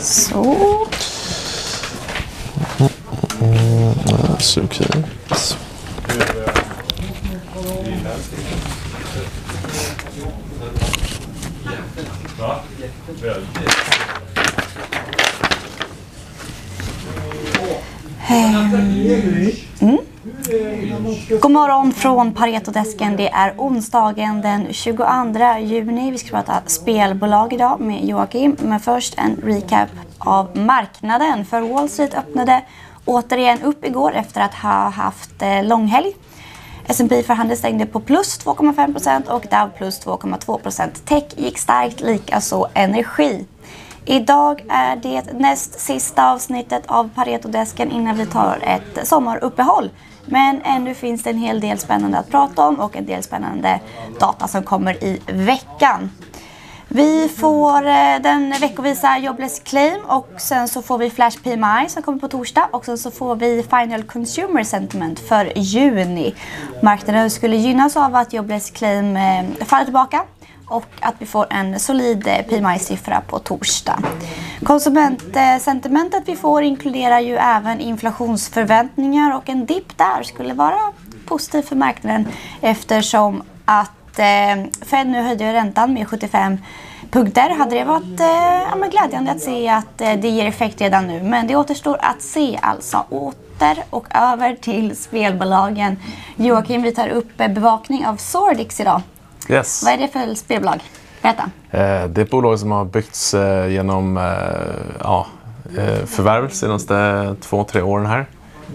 Så. Så eh, Mm. God morgon från Paretodesken. Det är onsdagen den 22 juni. Vi ska prata spelbolag idag med Joakim. Men först en recap av marknaden. För Wall Street öppnade återigen upp igår efter att ha haft eh, långhelg. S&P för stängde på plus 2,5% och Dow plus 2,2% Tech gick starkt, likaså energi. Idag är det näst sista avsnittet av Paretodesken innan vi tar ett sommaruppehåll. Men ännu finns det en hel del spännande att prata om och en del spännande data som kommer i veckan. Vi får eh, den veckovisa Jobless Claim och sen så får vi Flash PMI som kommer på torsdag och sen så får vi Final Consumer Sentiment för juni. Marknaden skulle gynnas av att Jobless Claim eh, faller tillbaka och att vi får en solid eh, PMI-siffra på torsdag. Konsumentsentimentet vi får inkluderar ju även inflationsförväntningar och en dipp där skulle vara positiv för marknaden eftersom att eh, Fed nu höjde räntan med 75 punkter. Hade det varit eh, ja, glädjande att se att eh, det ger effekt redan nu. Men det återstår att se alltså. Åter och över till spelbolagen. Joakim, vi tar upp eh, bevakning av Sordix idag. Yes. Vad är det för spelbolag? Berätta. Eh, Det är ett bolag som har byggts eh, genom eh, ja, förvärv de senaste två, tre åren här.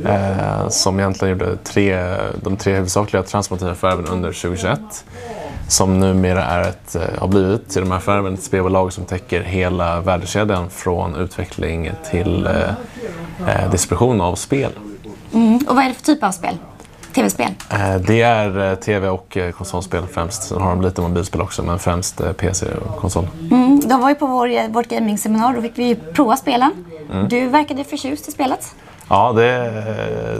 Eh, Som egentligen gjorde tre, de tre huvudsakliga transformativa förvärven under 2021. Som numera är ett, har blivit till de här förvärven ett spelbolag som täcker hela värdekedjan från utveckling till eh, distribution av spel. Mm. Och vad är det för typ av spel? Tv-spel? Eh, Det är eh, tv och eh, konsolspel främst. Sen har de lite mobilspel också, men främst PC och konsol. Mm. De var ju på vår, vårt gaming-seminar. Då fick vi prova spelen. Du verkade förtjust i spelet. Ja, det,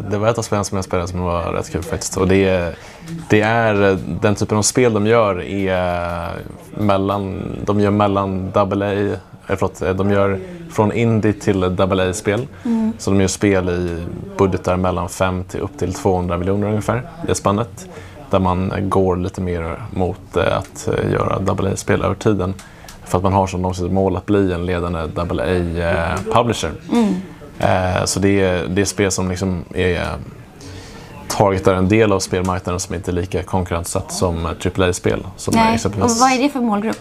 det var ett av spelen som jag spelade som var rätt kul faktiskt. Och det, det är den typen av spel de gör är mellan, de gör mellan AA, eh, förlåt, de gör från indie till AA-spel. Så de gör spel i budgetar mellan 5 till upp till 200 miljoner ungefär, det spannet. Där man går lite mer mot eh, att eh, göra AA-spel över tiden. För att man har som långsiktigt mål att bli en ledande AA-publisher. Eh, Så det är, det är spel som liksom är targetar en del av spelmarknaden som inte är lika konkurrenssatt som AAA-spel. Som Nej. Och exempelvis, vad är det för målgrupp?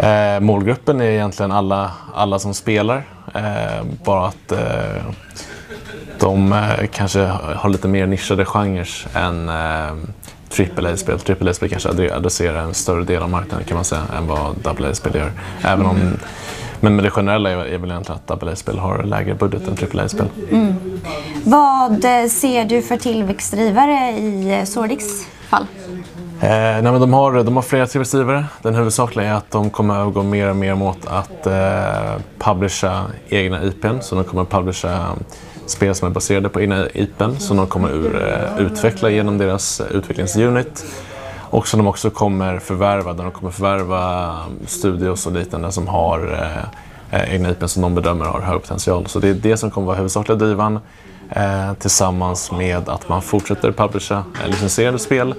eh, målgruppen är egentligen alla, alla som spelar. Eh, bara att eh, de eh, kanske har lite mer nischade genrer än eh, AAA-spel. AAA-spel kanske adre- adresserar en större del av marknaden kan man säga än vad AA-spel gör. Även om, men det generella är, väl egentligen att AA-spel har lägre budget än AAA-spel. Vad eh, ser du för tillväxtdrivare i eh, Sordix fall? Eh, nej, men de, har, de har flera tillväxtdrivare. Den huvudsakliga är att de kommer övergå mer och mer mot att eh, publisha egna IPn. Så de kommer att publisha spel som är baserade på egna IPn som de kommer ur, eh, utveckla genom deras eh, utvecklingsunit. Och som de också kommer förvärva, där de kommer förvärva studios och liknande som har eh, egna IPn som de bedömer har hög potential. Så det är det som kommer vara huvudsakliga drivan eh, tillsammans med att man fortsätter publisha licensierade spel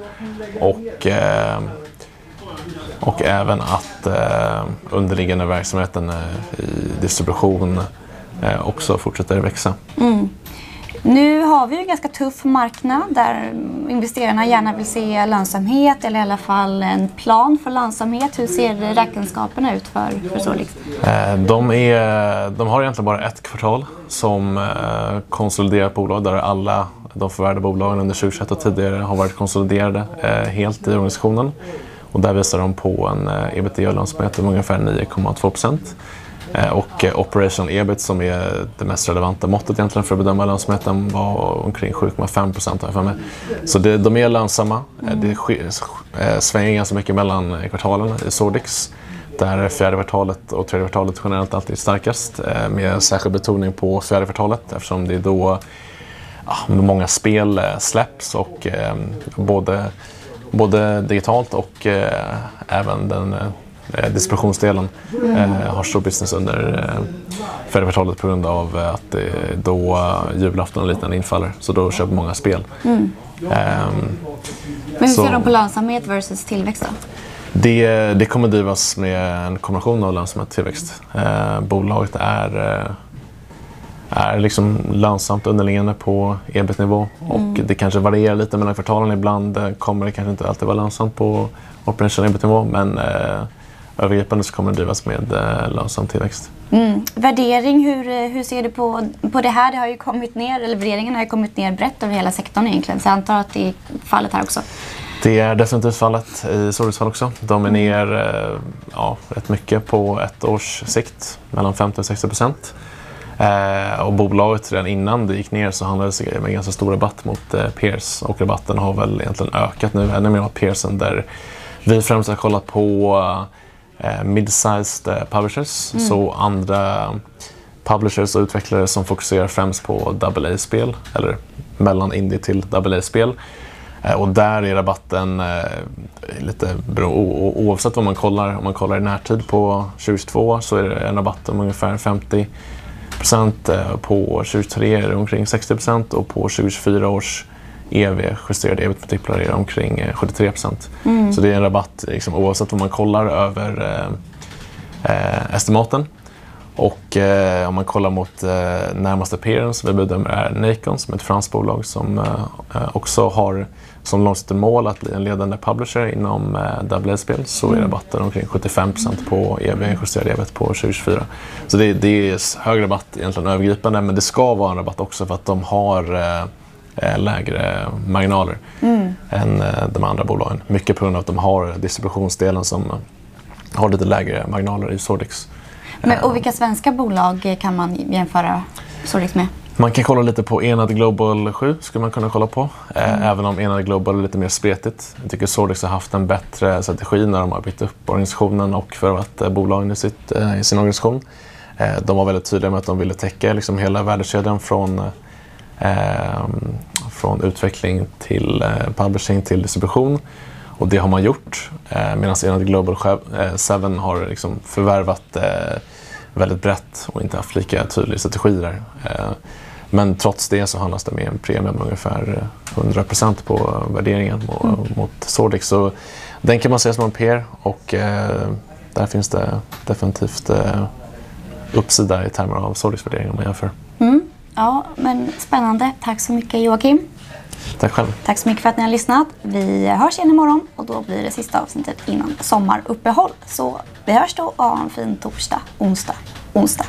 och, eh, och även att eh, underliggande verksamheten eh, i distribution eh, också fortsätter växa. Mm. Nu har vi ju en ganska tuff marknad där investerarna gärna vill se lönsamhet eller i alla fall en plan för lönsamhet. Hur ser räkenskaperna ut för, för Solix? Eh, de, är, de har egentligen bara ett kvartal som eh, konsoliderat bolag där alla de förvärvade bolagen under 2021 och tidigare har varit konsoliderade eh, helt i organisationen. Och där visar de på en ebitda-lönsamhet om ungefär 9,2 procent. Eh, Och eh, operational ebit som är det mest relevanta måttet egentligen för att bedöma lönsamheten var omkring 7,5 procent för mig. Så det, de är lönsamma. Eh, Det eh, svänger ganska mycket mellan kvartalen i Sordix. Där fjärde kvartalet och tredje kvartalet generellt alltid är starkast med särskild betoning på fjärde kvartalet eftersom det är då ja, många spel släpps och eh, både, både digitalt och eh, även den, distributionsdelen eh, har stor business under eh, förra kvartalet på grund av att då eh, julafton och liknande infaller. Så då köper många spel. Ehm, Men hur ser de på lönsamhet versus tillväxt då? det, det kommer drivas med en kombination av lönsamhet och tillväxt. Eh, bolaget är, eh, är liksom lönsamt underliggande på ebit-nivå och det kanske varierar lite mellan kvartalen. Ibland eh, kommer det kanske inte alltid vara lönsamt på operationell ebit-nivå men eh, övergripande så kommer det drivas med eh, lönsam tillväxt. Mm. Värdering, hur, eh, hur ser du på, på det här? Det har ju kommit ner, eller värderingen har ju kommit ner brett över hela sektorn egentligen. Så jag antar att det är fallet här också. Det är definitivt fallet i Solix fall också. De är ner eh, ja, rätt mycket på ett års sikt, mellan 50 och 60 procent. Eh, och bolaget redan innan det gick ner så handlade det med ganska stor rabatt mot eh, peers och rabatten har väl egentligen ökat nu ännu mer mot peersen där vi främst har kollat på eh, mid-sized eh, publishers, så andra publishers och utvecklare som fokuserar främst på AA-spel eller mellan indie till AA-spel. Eh, Och där är rabatten eh, lite bero, o- oavsett vad man kollar. Om man kollar i närtid på 2022 så är det en rabatt om ungefär 50 procent. Eh, På 2023 är det omkring 60 procent och på 2024 års EV, justerade ebit-multiplar, är omkring eh, 73 procent. Så det är en rabatt liksom, oavsett vad man kollar över eh, eh, estimaten. Och eh, om man kollar mot eh, närmaste peeren som vi bedömer är Nacon som är ett franskt bolag som eh, eh, också har som långsiktigt mål att bli en ledande publisher inom eh, AA-spel så är rabatten omkring 75% på EV, justerad ebit på 2024. Så det, det är hög rabatt egentligen övergripande men det ska vara en rabatt också för att de har eh, eh, lägre marginaler än eh, de andra bolagen. Mycket på grund av att de har distributionsdelen som eh, har lite lägre marginaler i Sordix. Men, och vilka svenska bolag kan man jämföra Solix med? Man kan kolla lite på Enad Global 7, skulle man kunna kolla på. Eh, Även om Enad Global är lite mer spretigt. Jag tycker Sordix har haft en bättre strategi när de har byggt upp organisationen och förvärvat eh, bolagen i, sitt, eh, i sin organisation. Eh, de var väldigt tydliga med att de ville täcka liksom hela värdekedjan från, eh, från utveckling till eh, publishing till distribution. Och det har man gjort. Eh, Medan Enad Global 7 har liksom förvärvat eh, väldigt brett och inte haft lika tydlig strategi där. Eh, Men trots det så handlas det med en premie med ungefär eh, 100% på värderingen mo- mot Sordix. Så den kan man se som en peer och eh, där finns det definitivt eh, uppsida i termer av Sordix värdering om man jämför. Mm. Ja, men spännande. Tack så mycket Joakim. Tack själv. Tack så mycket för att ni har lyssnat. Vi hörs igen imorgon och då blir det sista avsnittet innan sommaruppehåll. Så vi hörs då och ha en fin torsdag, onsdag, onsdag.